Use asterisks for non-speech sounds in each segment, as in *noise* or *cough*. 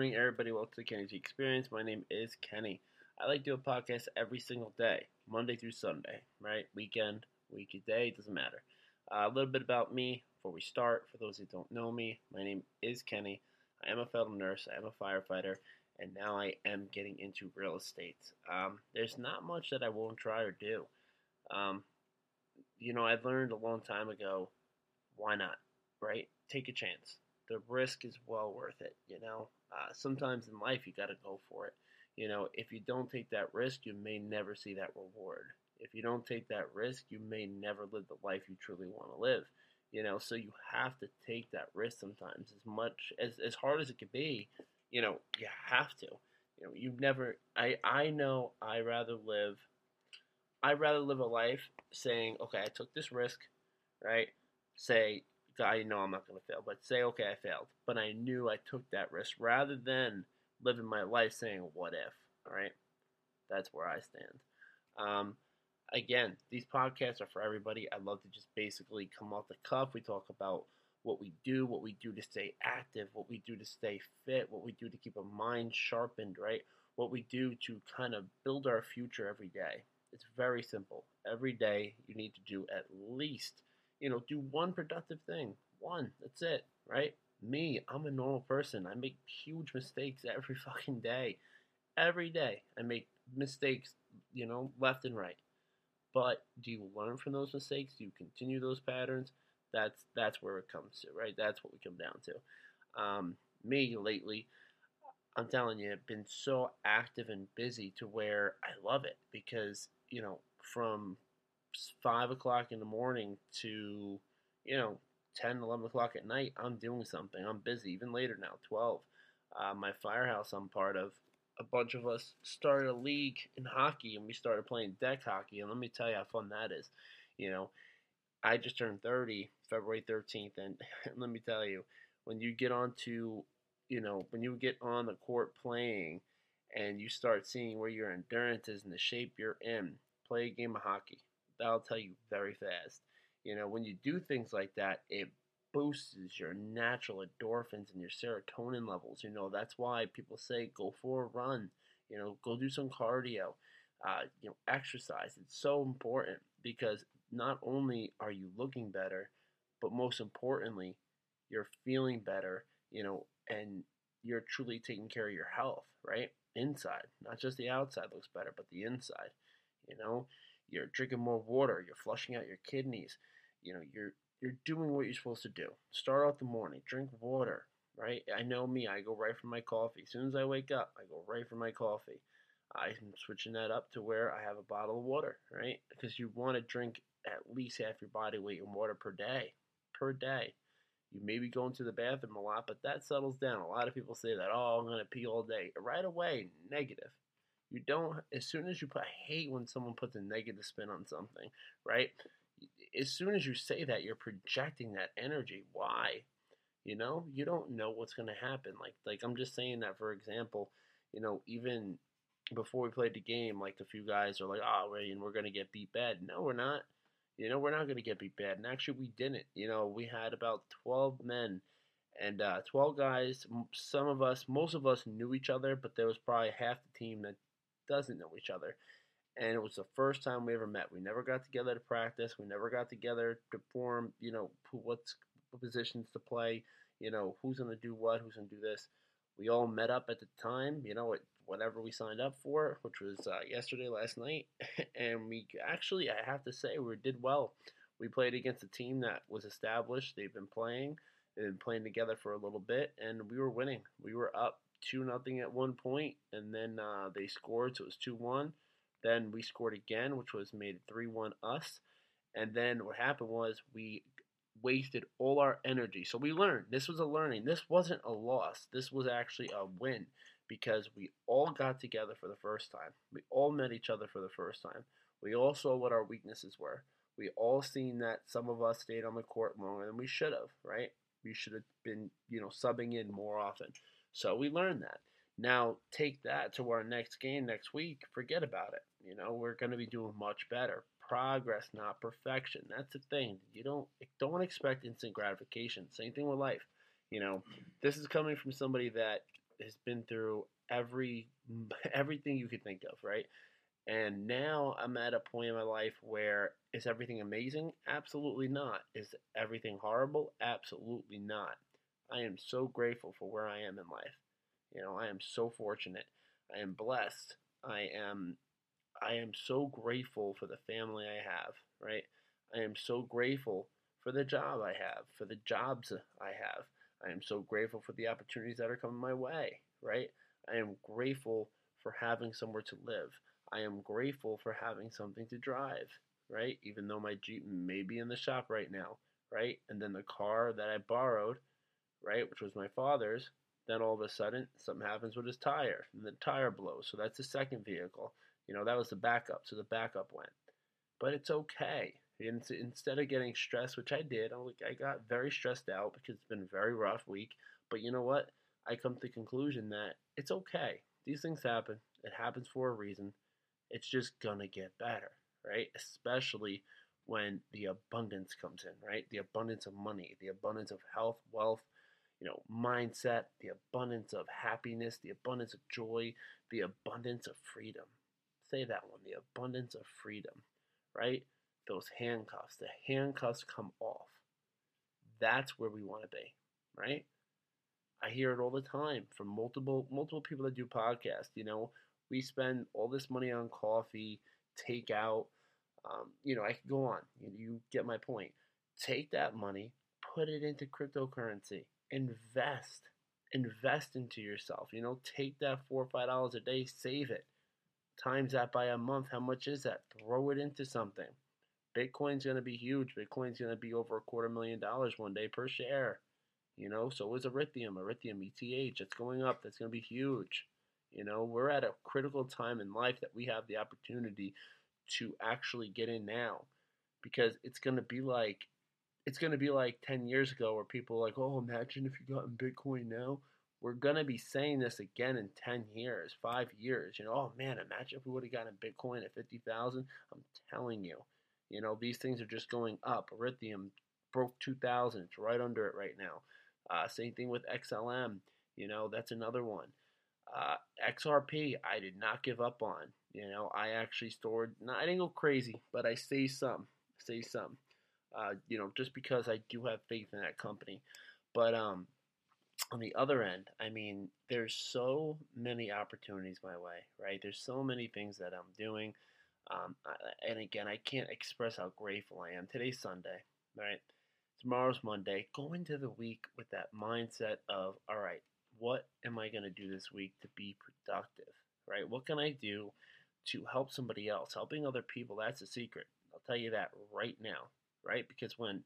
Morning, everybody. Welcome to the Kenny G Experience. My name is Kenny. I like to do a podcast every single day, Monday through Sunday, right? Weekend, weekday, doesn't matter. Uh, a little bit about me before we start. For those who don't know me, my name is Kenny. I am a fellow nurse, I am a firefighter, and now I am getting into real estate. Um, there's not much that I won't try or do. Um, you know, I learned a long time ago why not, right? Take a chance the risk is well worth it. You know, uh, sometimes in life you got to go for it. You know, if you don't take that risk, you may never see that reward. If you don't take that risk, you may never live the life you truly want to live. You know, so you have to take that risk sometimes. As much as as hard as it could be, you know, you have to. You know, you've never. I I know. I rather live. I rather live a life saying, okay, I took this risk, right? Say I know I'm not going to fail, but say, okay, I failed, but I knew I took that risk rather than living my life saying, what if, all right? That's where I stand. Um, again, these podcasts are for everybody. I love to just basically come off the cuff. We talk about what we do, what we do to stay active, what we do to stay fit, what we do to keep a mind sharpened, right? What we do to kind of build our future every day. It's very simple. Every day, you need to do at least you know, do one productive thing. One. That's it, right? Me, I'm a normal person. I make huge mistakes every *laughs* fucking day. Every day I make mistakes, you know, left and right. But do you learn from those mistakes? Do you continue those patterns? That's that's where it comes to, right? That's what we come down to. Um, me lately, I'm telling you, I've been so active and busy to where I love it because you know from five o'clock in the morning to you know 10 11 o'clock at night i'm doing something. I'm busy even later now 12 uh, my firehouse i'm part of a bunch of us started a league in hockey and we started playing deck hockey. And let me tell you how fun that is you know. I just turned 30 february 13th and *laughs* let me tell you when you get onto you know when you get on the court playing and you start seeing where your endurance is and the shape you're in play a game of hockey that'll tell you very fast. You know, when you do things like that, it boosts your natural endorphins and your serotonin levels. You know, that's why people say go for a run. You know, go do some cardio. Uh, you know, exercise. It's so important because not only are you looking better, but most importantly, you're feeling better. You know, and you're truly taking care of your health, right? Inside, not just the outside looks better, but the inside. You know, you're drinking more water, you're flushing out your kidneys, you know, you're you're doing what you're supposed to do. Start out the morning, drink water, right? I know me, I go right for my coffee. As soon as I wake up, I go right for my coffee. I'm switching that up to where I have a bottle of water, right? Because you want to drink at least half your body weight in water per day. Per day. You may be going to the bathroom a lot, but that settles down. A lot of people say that, oh, I'm going to pee all day. Right away, negative. You don't, as soon as you put, I hate when someone puts a negative spin on something, right? As soon as you say that, you're projecting that energy. Why? You know, you don't know what's going to happen. Like, like I'm just saying that for example, you know, even before we played the game, like a few guys are like, oh, and we're going to get beat bad. No, we're not. You know, we're not going to get beat bad. And actually, we didn't. You know, we had about 12 men and uh, 12 guys. Some of us, most of us knew each other, but there was probably half the team that doesn't know each other. And it was the first time we ever met. We never got together to practice. We never got together to form, you know, what's what positions to play, you know, who's going to do what, who's going to do this. We all met up at the time, you know, at whatever we signed up for, which was uh, yesterday, last night. *laughs* and we actually, I have to say, we did well. We played against a team that was established. They've been playing. They've been playing together for a little bit, and we were winning. We were up two nothing at one point, and then uh, they scored, so it was two one. Then we scored again, which was made three one us, and then what happened was we wasted all our energy. So we learned. This was a learning. This wasn't a loss. This was actually a win because we all got together for the first time. We all met each other for the first time. We all saw what our weaknesses were. We all seen that some of us stayed on the court longer than we should have, right? We should have been, you know, subbing in more often. So we learned that. Now take that to our next game next week. Forget about it. You know, we're going to be doing much better. Progress, not perfection. That's the thing. You don't don't expect instant gratification. Same thing with life. You know, this is coming from somebody that has been through every *laughs* everything you could think of, right? And now I'm at a point in my life where is everything amazing? Absolutely not. Is everything horrible? Absolutely not. I am so grateful for where I am in life. You know, I am so fortunate. I am blessed. I am I am so grateful for the family I have, right? I am so grateful for the job I have, for the jobs I have. I am so grateful for the opportunities that are coming my way, right? I am grateful for having somewhere to live. I am grateful for having something to drive, right? Even though my Jeep may be in the shop right now, right? And then the car that I borrowed, right, which was my father's, then all of a sudden something happens with his tire and the tire blows. So that's the second vehicle. You know, that was the backup. So the backup went. But it's okay. Instead of getting stressed, which I did, I got very stressed out because it's been a very rough week. But you know what? I come to the conclusion that it's okay. These things happen. It happens for a reason. It's just gonna get better, right? Especially when the abundance comes in, right? The abundance of money, the abundance of health, wealth, you know, mindset, the abundance of happiness, the abundance of joy, the abundance of freedom. Say that one, the abundance of freedom, right? Those handcuffs, the handcuffs come off. That's where we want to be, right? I hear it all the time from multiple multiple people that do podcasts. You know, we spend all this money on coffee, takeout. Um, you know, I could go on. You, you get my point. Take that money, put it into cryptocurrency, invest, invest into yourself. You know, take that four or five dollars a day, save it, times that by a month. How much is that? Throw it into something. Bitcoin's going to be huge. Bitcoin's going to be over a quarter million dollars one day per share. You know, so is Ethereum, Ethereum ETH. It's going up. That's going to be huge. You know, we're at a critical time in life that we have the opportunity to actually get in now because it's going to be like it's going to be like 10 years ago where people are like, "Oh, imagine if you got in Bitcoin now." We're going to be saying this again in 10 years, 5 years. You know, "Oh man, imagine if we would have gotten Bitcoin at 50,000." I'm telling you. You know, these things are just going up. Ethereum broke 2,000. It's right under it right now. Uh, same thing with XLM. You know, that's another one. Uh, XRP, I did not give up on. You know, I actually stored. Not, I didn't go crazy, but I say some, say some. Uh, you know, just because I do have faith in that company. But um, on the other end, I mean, there's so many opportunities my way, right? There's so many things that I'm doing. Um, and again, I can't express how grateful I am. Today's Sunday, right? Tomorrow's Monday. Go into the week with that mindset of, all right, what am I going to do this week to be productive, right? What can I do to help somebody else? Helping other people, that's a secret. I'll tell you that right now, right? Because when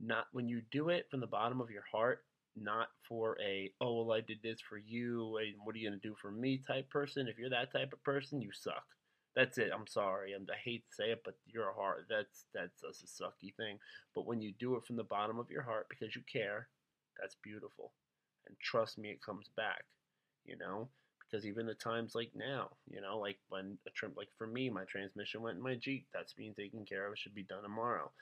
not when you do it from the bottom of your heart, not for a oh well I did this for you and what are you gonna do for me type person. If you're that type of person, you suck. That's it. I'm sorry. I'm, i hate to say it, but you're a heart. That's that's, that's a sucky thing. But when you do it from the bottom of your heart because you care, that's beautiful. And trust me, it comes back. You know, because even the times like now, you know, like when a trip, like for me, my transmission went in my Jeep. That's being taken care of. It should be done tomorrow.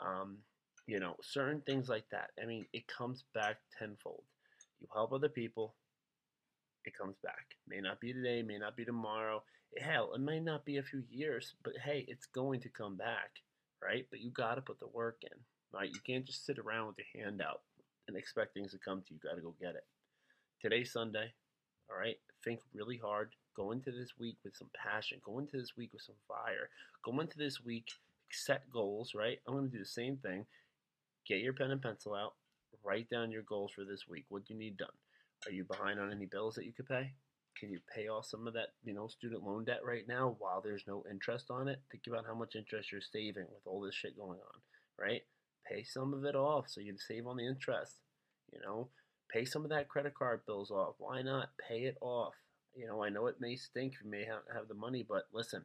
Um, you know, certain things like that. I mean, it comes back tenfold. You help other people, it comes back. May not be today, may not be tomorrow. Hell, it may not be a few years, but hey, it's going to come back, right? But you got to put the work in, right? You can't just sit around with your hand out and expect things to come to you. You got to go get it. Today's Sunday, all right? Think really hard. Go into this week with some passion. Go into this week with some fire. Go into this week, set goals, right? I'm going to do the same thing. Get your pen and pencil out. Write down your goals for this week. What do you need done? Are you behind on any bills that you could pay? Can you pay off some of that, you know, student loan debt right now while there's no interest on it? Think about how much interest you're saving with all this shit going on, right? Pay some of it off so you can save on the interest. You know, pay some of that credit card bills off. Why not pay it off? You know, I know it may stink. You may have the money, but listen,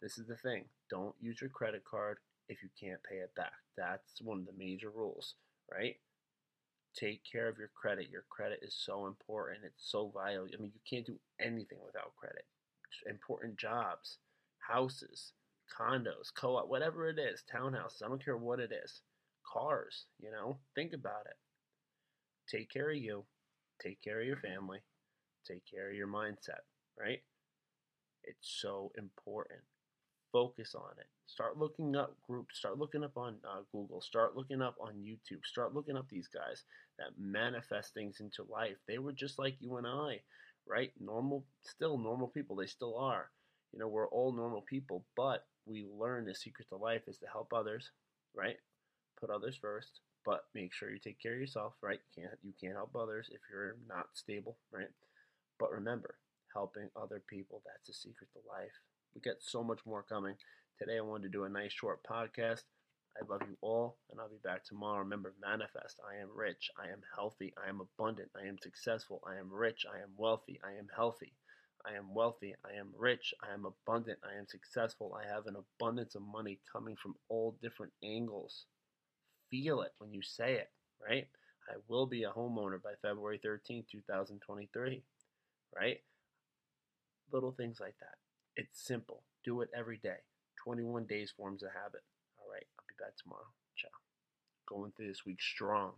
this is the thing. Don't use your credit card if you can't pay it back. That's one of the major rules, right? Take care of your credit. Your credit is so important. It's so vital. I mean, you can't do anything without credit. Important jobs, houses, condos, co op, whatever it is, townhouses, I don't care what it is, cars, you know, think about it. Take care of you, take care of your family, take care of your mindset, right? It's so important. Focus on it. Start looking up groups. Start looking up on uh, Google. Start looking up on YouTube. Start looking up these guys that manifest things into life. They were just like you and I, right? Normal, still normal people. They still are. You know, we're all normal people, but we learn the secret to life is to help others, right? Put others first, but make sure you take care of yourself, right? You can't you can't help others if you're not stable, right? But remember, helping other people, that's the secret to life. We got so much more coming. Today I wanted to do a nice short podcast. I love you all, and I'll be back tomorrow. Remember, manifest. I am rich. I am healthy. I am abundant. I am successful. I am rich. I am wealthy. I am healthy. I am wealthy. I am rich. I am abundant. I am successful. I have an abundance of money coming from all different angles. Feel it when you say it, right? I will be a homeowner by February 13, 2023, right? Little things like that. It's simple. Do it every day. 21 days forms a habit. All right, I'll be back tomorrow. Ciao. Going through this week strong.